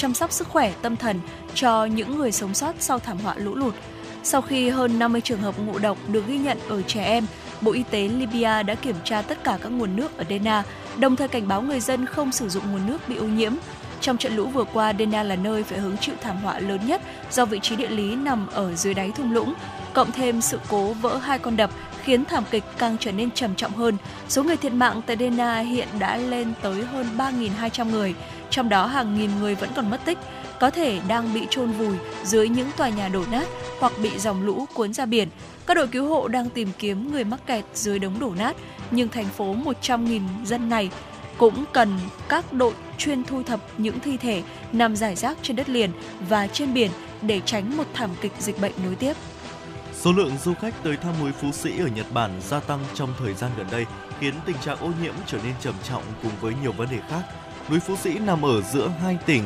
chăm sóc sức khỏe tâm thần cho những người sống sót sau thảm họa lũ lụt. Sau khi hơn 50 trường hợp ngộ độc được ghi nhận ở trẻ em, Bộ Y tế Libya đã kiểm tra tất cả các nguồn nước ở Derna, đồng thời cảnh báo người dân không sử dụng nguồn nước bị ô nhiễm. Trong trận lũ vừa qua, Derna là nơi phải hứng chịu thảm họa lớn nhất do vị trí địa lý nằm ở dưới đáy thung lũng, cộng thêm sự cố vỡ hai con đập khiến thảm kịch càng trở nên trầm trọng hơn. Số người thiệt mạng tại Derna hiện đã lên tới hơn 3.200 người, trong đó hàng nghìn người vẫn còn mất tích, có thể đang bị chôn vùi dưới những tòa nhà đổ nát hoặc bị dòng lũ cuốn ra biển. Các đội cứu hộ đang tìm kiếm người mắc kẹt dưới đống đổ nát, nhưng thành phố 100.000 dân này cũng cần các đội chuyên thu thập những thi thể nằm rải rác trên đất liền và trên biển để tránh một thảm kịch dịch bệnh nối tiếp. Số lượng du khách tới thăm núi Phú Sĩ ở Nhật Bản gia tăng trong thời gian gần đây, khiến tình trạng ô nhiễm trở nên trầm trọng cùng với nhiều vấn đề khác. Núi Phú Sĩ nằm ở giữa hai tỉnh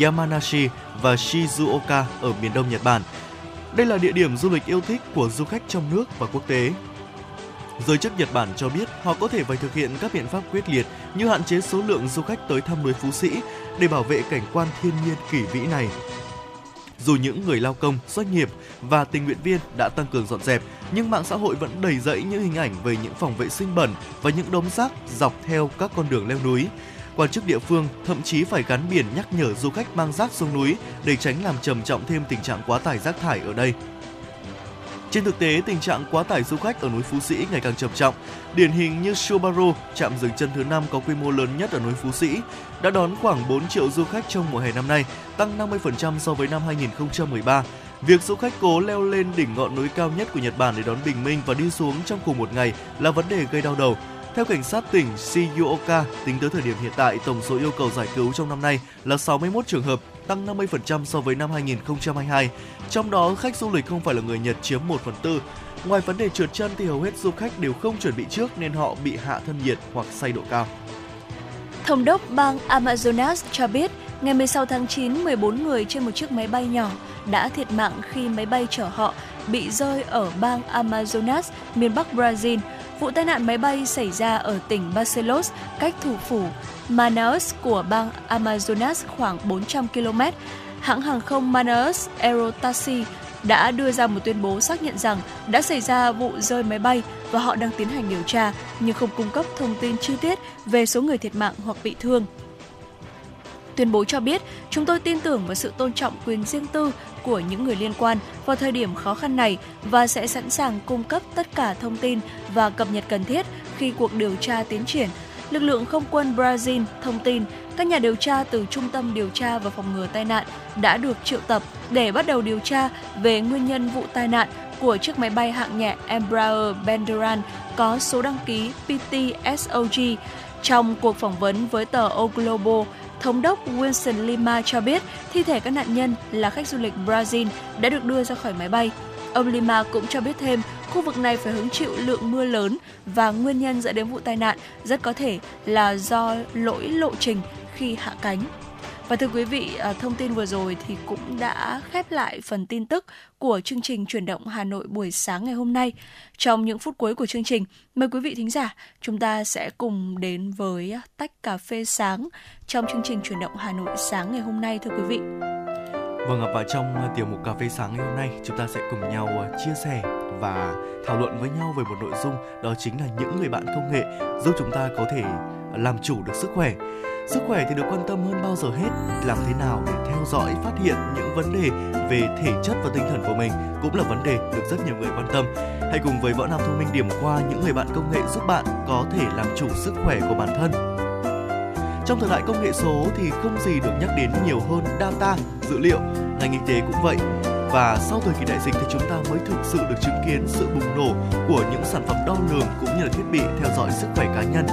Yamanashi và Shizuoka ở miền đông Nhật Bản. Đây là địa điểm du lịch yêu thích của du khách trong nước và quốc tế. Giới chức Nhật Bản cho biết họ có thể phải thực hiện các biện pháp quyết liệt như hạn chế số lượng du khách tới thăm núi Phú Sĩ để bảo vệ cảnh quan thiên nhiên kỳ vĩ này. Dù những người lao công, doanh nghiệp và tình nguyện viên đã tăng cường dọn dẹp, nhưng mạng xã hội vẫn đầy rẫy những hình ảnh về những phòng vệ sinh bẩn và những đống rác dọc theo các con đường leo núi. Quan chức địa phương thậm chí phải gắn biển nhắc nhở du khách mang rác xuống núi để tránh làm trầm trọng thêm tình trạng quá tải rác thải ở đây. Trên thực tế, tình trạng quá tải du khách ở núi Phú Sĩ ngày càng trầm trọng. Điển hình như Subaru, trạm dừng chân thứ 5 có quy mô lớn nhất ở núi Phú Sĩ, đã đón khoảng 4 triệu du khách trong mùa hè năm nay, tăng 50% so với năm 2013. Việc du khách cố leo lên đỉnh ngọn núi cao nhất của Nhật Bản để đón bình minh và đi xuống trong cùng một ngày là vấn đề gây đau đầu. Theo cảnh sát tỉnh Shizuoka, tính tới thời điểm hiện tại, tổng số yêu cầu giải cứu trong năm nay là 61 trường hợp, tăng 50% so với năm 2022. Trong đó, khách du lịch không phải là người Nhật chiếm 1 phần tư. Ngoài vấn đề trượt chân thì hầu hết du khách đều không chuẩn bị trước nên họ bị hạ thân nhiệt hoặc say độ cao. Thống đốc bang Amazonas cho biết, ngày 16 tháng 9, 14 người trên một chiếc máy bay nhỏ đã thiệt mạng khi máy bay chở họ bị rơi ở bang Amazonas, miền Bắc Brazil. Vụ tai nạn máy bay xảy ra ở tỉnh Barcelos, cách thủ phủ Manaus của bang Amazonas khoảng 400 km. Hãng hàng không Manaus Aerotaxi đã đưa ra một tuyên bố xác nhận rằng đã xảy ra vụ rơi máy bay và họ đang tiến hành điều tra nhưng không cung cấp thông tin chi tiết về số người thiệt mạng hoặc bị thương. Tuyên bố cho biết, chúng tôi tin tưởng vào sự tôn trọng quyền riêng tư của những người liên quan vào thời điểm khó khăn này và sẽ sẵn sàng cung cấp tất cả thông tin và cập nhật cần thiết khi cuộc điều tra tiến triển. Lực lượng không quân Brazil thông tin các nhà điều tra từ Trung tâm Điều tra và Phòng ngừa tai nạn đã được triệu tập để bắt đầu điều tra về nguyên nhân vụ tai nạn của chiếc máy bay hạng nhẹ Embraer Benderan có số đăng ký PTSOG. Trong cuộc phỏng vấn với tờ O Globo, Thống đốc Wilson Lima cho biết thi thể các nạn nhân là khách du lịch Brazil đã được đưa ra khỏi máy bay. Ông Lima cũng cho biết thêm khu vực này phải hứng chịu lượng mưa lớn và nguyên nhân dẫn đến vụ tai nạn rất có thể là do lỗi lộ trình khi hạ cánh. Và thưa quý vị, à, thông tin vừa rồi thì cũng đã khép lại phần tin tức của chương trình chuyển động Hà Nội buổi sáng ngày hôm nay. Trong những phút cuối của chương trình, mời quý vị thính giả chúng ta sẽ cùng đến với tách cà phê sáng trong chương trình chuyển động Hà Nội sáng ngày hôm nay thưa quý vị. Vâng, và trong tiểu mục cà phê sáng ngày hôm nay chúng ta sẽ cùng nhau à, chia sẻ và thảo luận với nhau về một nội dung đó chính là những người bạn công nghệ giúp chúng ta có thể à, làm chủ được sức khỏe Sức khỏe thì được quan tâm hơn bao giờ hết. Làm thế nào để theo dõi, phát hiện những vấn đề về thể chất và tinh thần của mình cũng là vấn đề được rất nhiều người quan tâm. Hãy cùng với Võ Nam Thông Minh điểm qua những người bạn công nghệ giúp bạn có thể làm chủ sức khỏe của bản thân. Trong thời đại công nghệ số thì không gì được nhắc đến nhiều hơn data, dữ liệu. Ngành y tế cũng vậy. Và sau thời kỳ đại dịch thì chúng ta mới thực sự được chứng kiến sự bùng nổ của những sản phẩm đo lường cũng như là thiết bị theo dõi sức khỏe cá nhân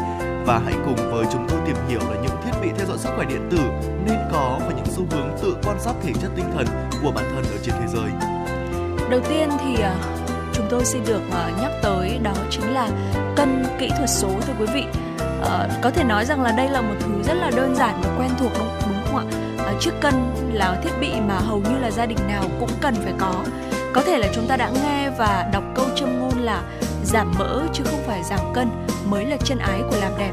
và hãy cùng với chúng tôi tìm hiểu là những thiết bị theo dõi sức khỏe điện tử nên có và những xu hướng tự quan sát thể chất tinh thần của bản thân ở trên thế giới. Đầu tiên thì à, chúng tôi xin được à, nhắc tới đó chính là cân kỹ thuật số thưa quý vị. À, có thể nói rằng là đây là một thứ rất là đơn giản và quen thuộc đúng, đúng không ạ? À, chiếc cân là thiết bị mà hầu như là gia đình nào cũng cần phải có. Có thể là chúng ta đã nghe và đọc câu châm ngôn là giảm mỡ chứ không phải giảm cân mới là chân ái của làm đẹp.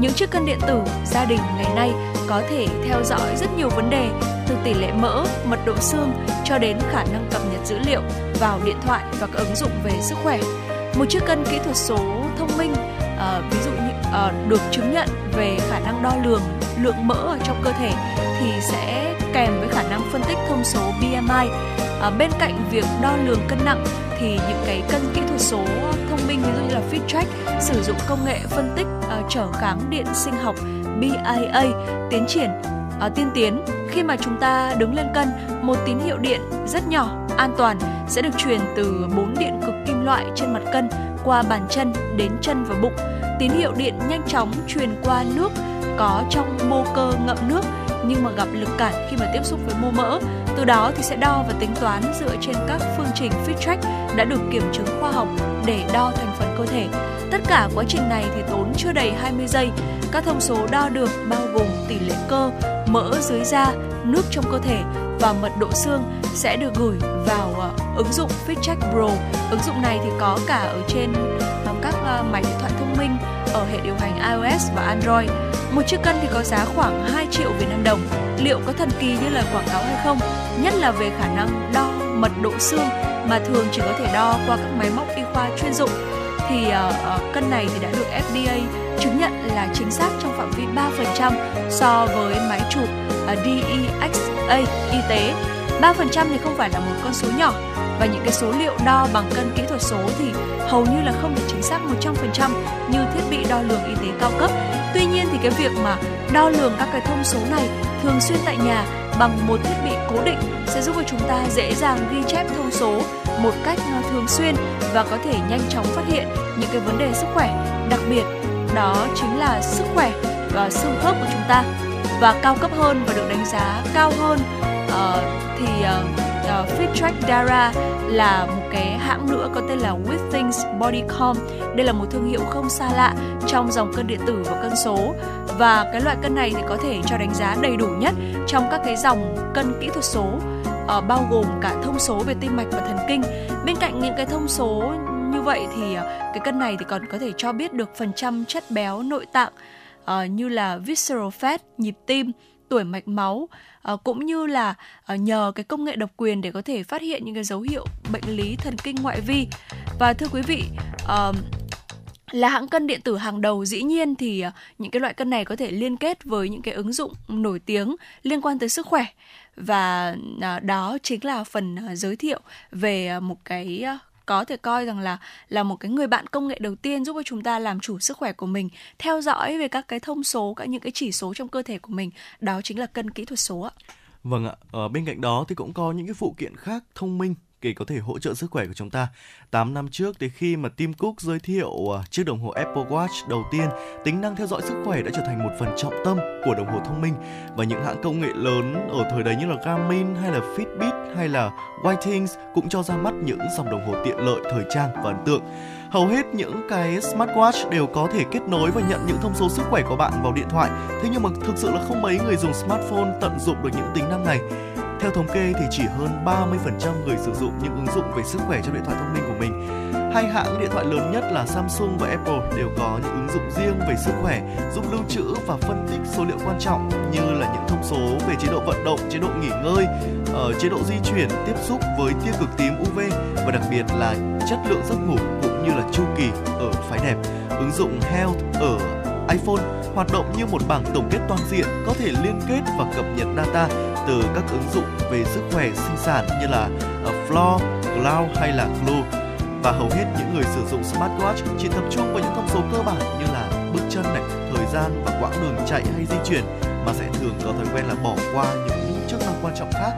Những chiếc cân điện tử gia đình ngày nay có thể theo dõi rất nhiều vấn đề từ tỷ lệ mỡ, mật độ xương cho đến khả năng cập nhật dữ liệu vào điện thoại và các ứng dụng về sức khỏe. Một chiếc cân kỹ thuật số thông minh à, ví dụ như à, được chứng nhận về khả năng đo lường lượng mỡ ở trong cơ thể thì sẽ kèm với khả năng phân tích thông số BMI. À, bên cạnh việc đo lường cân nặng thì những cái cân kỹ thuật số thông minh ví dụ như là FitTrack sử dụng công nghệ phân tích à, trở kháng điện sinh học BIA tiến triển à, tiên tiến. Khi mà chúng ta đứng lên cân một tín hiệu điện rất nhỏ an toàn sẽ được truyền từ bốn điện cực kim loại trên mặt cân qua bàn chân đến chân và bụng. Tín hiệu điện nhanh chóng truyền qua nước có trong mô cơ ngậm nước nhưng mà gặp lực cản khi mà tiếp xúc với mô mỡ. Từ đó thì sẽ đo và tính toán dựa trên các phương trình FitTrack đã được kiểm chứng khoa học để đo thành phần cơ thể. Tất cả quá trình này thì tốn chưa đầy 20 giây. Các thông số đo được bao gồm tỷ lệ cơ, mỡ dưới da, nước trong cơ thể và mật độ xương sẽ được gửi vào uh, ứng dụng FitCheck Pro. Ứng dụng này thì có cả ở trên uh, các uh, máy điện thoại thông minh ở hệ điều hành iOS và Android. Một chiếc cân thì có giá khoảng 2 triệu Việt Nam đồng. Liệu có thần kỳ như lời quảng cáo hay không? Nhất là về khả năng đo mật độ xương mà thường chỉ có thể đo qua các máy móc y khoa chuyên dụng thì uh, cân này thì đã được FDA chứng nhận là chính xác trong phạm vi 3% so với máy chụp ờ, uh, DEXA y tế. 3% thì không phải là một con số nhỏ và những cái số liệu đo bằng cân kỹ thuật số thì hầu như là không thể chính xác 100% như thiết bị đo lường y tế cao cấp. Tuy nhiên thì cái việc mà đo lường các cái thông số này thường xuyên tại nhà bằng một thiết bị cố định sẽ giúp cho chúng ta dễ dàng ghi chép thông số một cách ờ, thường xuyên và có thể nhanh chóng phát hiện những cái vấn đề sức khỏe, đặc biệt đó chính là sức khỏe và xương khớp của chúng ta và cao cấp hơn và được đánh giá cao hơn uh, thì uh, Ờ, uh, FitTrack Dara là một cái hãng nữa có tên là Withings Bodycom. Đây là một thương hiệu không xa lạ trong dòng cân điện tử và cân số và cái loại cân này thì có thể cho đánh giá đầy đủ nhất trong các cái dòng cân kỹ thuật số uh, bao gồm cả thông số về tim mạch và thần kinh. Bên cạnh những cái thông số như vậy thì uh, cái cân này thì còn có thể cho biết được phần trăm chất béo nội tạng uh, như là visceral fat, nhịp tim, tuổi mạch máu Ờ, cũng như là ờ, nhờ cái công nghệ độc quyền để có thể phát hiện những cái dấu hiệu bệnh lý thần kinh ngoại vi. Và thưa quý vị ờ, là hãng cân điện tử hàng đầu dĩ nhiên thì những cái loại cân này có thể liên kết với những cái ứng dụng nổi tiếng liên quan tới sức khỏe. Và đó chính là phần giới thiệu về một cái có thể coi rằng là là một cái người bạn công nghệ đầu tiên giúp cho chúng ta làm chủ sức khỏe của mình, theo dõi về các cái thông số, các những cái chỉ số trong cơ thể của mình, đó chính là cân kỹ thuật số ạ. Vâng ạ, ở bên cạnh đó thì cũng có những cái phụ kiện khác thông minh để có thể hỗ trợ sức khỏe của chúng ta. 8 năm trước thì khi mà Tim Cook giới thiệu ờ, chiếc đồng hồ Apple Watch đầu tiên, tính năng theo dõi sức khỏe đã trở thành một phần trọng tâm của đồng hồ thông minh và những hãng công nghệ lớn ở thời đấy như là Garmin hay là Fitbit hay là Whitings cũng cho ra mắt những dòng đồng hồ tiện lợi, thời trang và ấn tượng hầu hết những cái smartwatch đều có thể kết nối và nhận những thông số sức khỏe của bạn vào điện thoại. Thế nhưng mà thực sự là không mấy người dùng smartphone tận dụng được những tính năng này. Theo thống kê thì chỉ hơn 30% người sử dụng những ứng dụng về sức khỏe trong điện thoại thông minh của mình. Hai hãng điện thoại lớn nhất là Samsung và Apple đều có những ứng dụng riêng về sức khỏe giúp lưu trữ và phân tích số liệu quan trọng như là những thông số về chế độ vận động, chế độ nghỉ ngơi, ở chế độ di chuyển, tiếp xúc với tia cực tím UV và đặc biệt là chất lượng giấc ngủ cũng như là chu kỳ ở phái đẹp. Ứng dụng Health ở iPhone hoạt động như một bảng tổng kết toàn diện có thể liên kết và cập nhật data từ các ứng dụng về sức khỏe sinh sản như là ờ, Floor, Cloud hay là Clue và hầu hết những người sử dụng smartwatch chỉ tập trung vào những thông số cơ bản như là bước chân này, thời gian và quãng đường chạy hay di chuyển mà sẽ thường có thói quen là bỏ qua những chức năng quan trọng khác.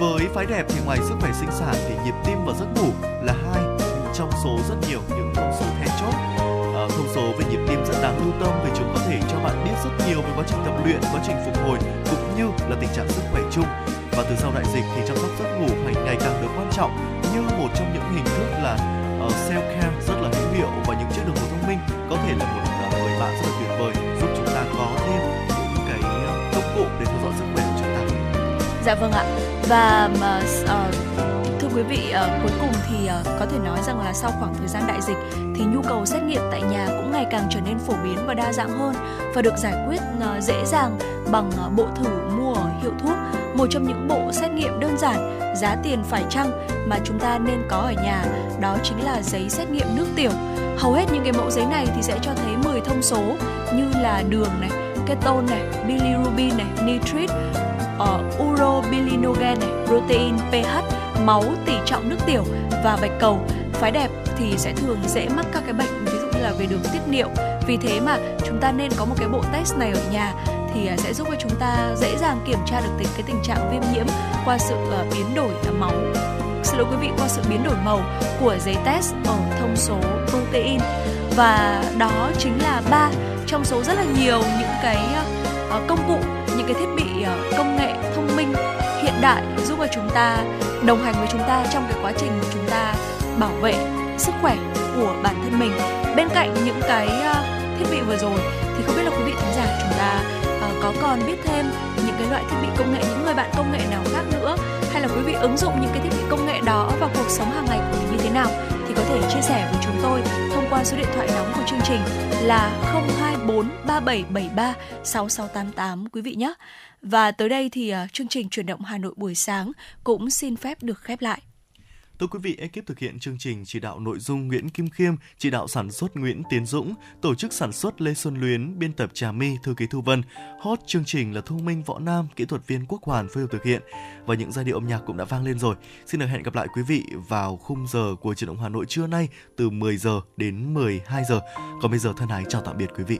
Với phái đẹp thì ngoài sức khỏe sinh sản thì nhịp tim và giấc ngủ là hai trong số rất nhiều những thông số then chốt. À, thông số về nhịp tim rất đáng lưu tâm vì chúng có thể cho bạn biết rất nhiều về quá trình tập luyện, quá trình phục hồi cũng như là tình trạng sức khỏe chung. Và từ sau đại dịch thì chăm sóc giấc ngủ ngày càng được quan trọng như một trong những hình thức là uh, self cam rất là hữu hiệu và những chiếc đồng hồ thông minh có thể là một uh, người bạn rất là tuyệt vời giúp chúng ta có thêm những cái ờ, công cụ để theo dõi sức khỏe của chúng ta. Dạ vâng ạ. Và uh, thưa quý vị, uh, cuối cùng thì uh, có thể nói rằng là sau khoảng thời gian đại dịch thì nhu cầu xét nghiệm tại nhà cũng ngày càng trở nên phổ biến và đa dạng hơn và được giải quyết uh, dễ dàng bằng uh, bộ thử mua ở hiệu thuốc một trong những bộ xét nghiệm đơn giản giá tiền phải chăng mà chúng ta nên có ở nhà đó chính là giấy xét nghiệm nước tiểu. Hầu hết những cái mẫu giấy này thì sẽ cho thấy 10 thông số như là đường này ketone này bilirubin này nitrite uh, ờ, urobilinogen này protein ph máu tỷ trọng nước tiểu và bạch cầu. Phái đẹp thì sẽ thường dễ mắc các cái bệnh ví dụ như là về đường tiết niệu. Vì thế mà chúng ta nên có một cái bộ test này ở nhà thì à, sẽ giúp cho chúng ta dễ dàng kiểm tra được tình, cái tình trạng viêm nhiễm qua sự à, biến đổi à, máu xin lỗi quý vị, qua sự biến đổi màu của giấy test ở thông số protein. Và đó chính là ba trong số rất là nhiều những cái công cụ, những cái thiết bị công nghệ thông minh hiện đại giúp cho chúng ta đồng hành với chúng ta trong cái quá trình chúng ta bảo vệ sức khỏe của bản thân mình. Bên cạnh những cái thiết bị vừa rồi thì không biết là quý vị thính giả chúng ta có còn biết thêm những cái loại thiết bị công nghệ, những người bạn công nghệ nào khác nữa hay là quý vị ứng dụng những cái thiết bị công nghệ đó vào cuộc sống hàng ngày của mình như thế nào thì có thể chia sẻ với chúng tôi thông qua số điện thoại nóng của chương trình là 024 3773 6688 quý vị nhé. Và tới đây thì à, chương trình chuyển động Hà Nội buổi sáng cũng xin phép được khép lại. Thưa quý vị, ekip thực hiện chương trình chỉ đạo nội dung Nguyễn Kim Khiêm, chỉ đạo sản xuất Nguyễn Tiến Dũng, tổ chức sản xuất Lê Xuân Luyến, biên tập Trà My, thư ký Thu Vân. Hot chương trình là Thu Minh Võ Nam, kỹ thuật viên Quốc Hoàn phối hợp thực hiện và những giai điệu âm nhạc cũng đã vang lên rồi. Xin được hẹn gặp lại quý vị vào khung giờ của truyền động Hà Nội trưa nay từ 10 giờ đến 12 giờ. Còn bây giờ thân ái chào tạm biệt quý vị.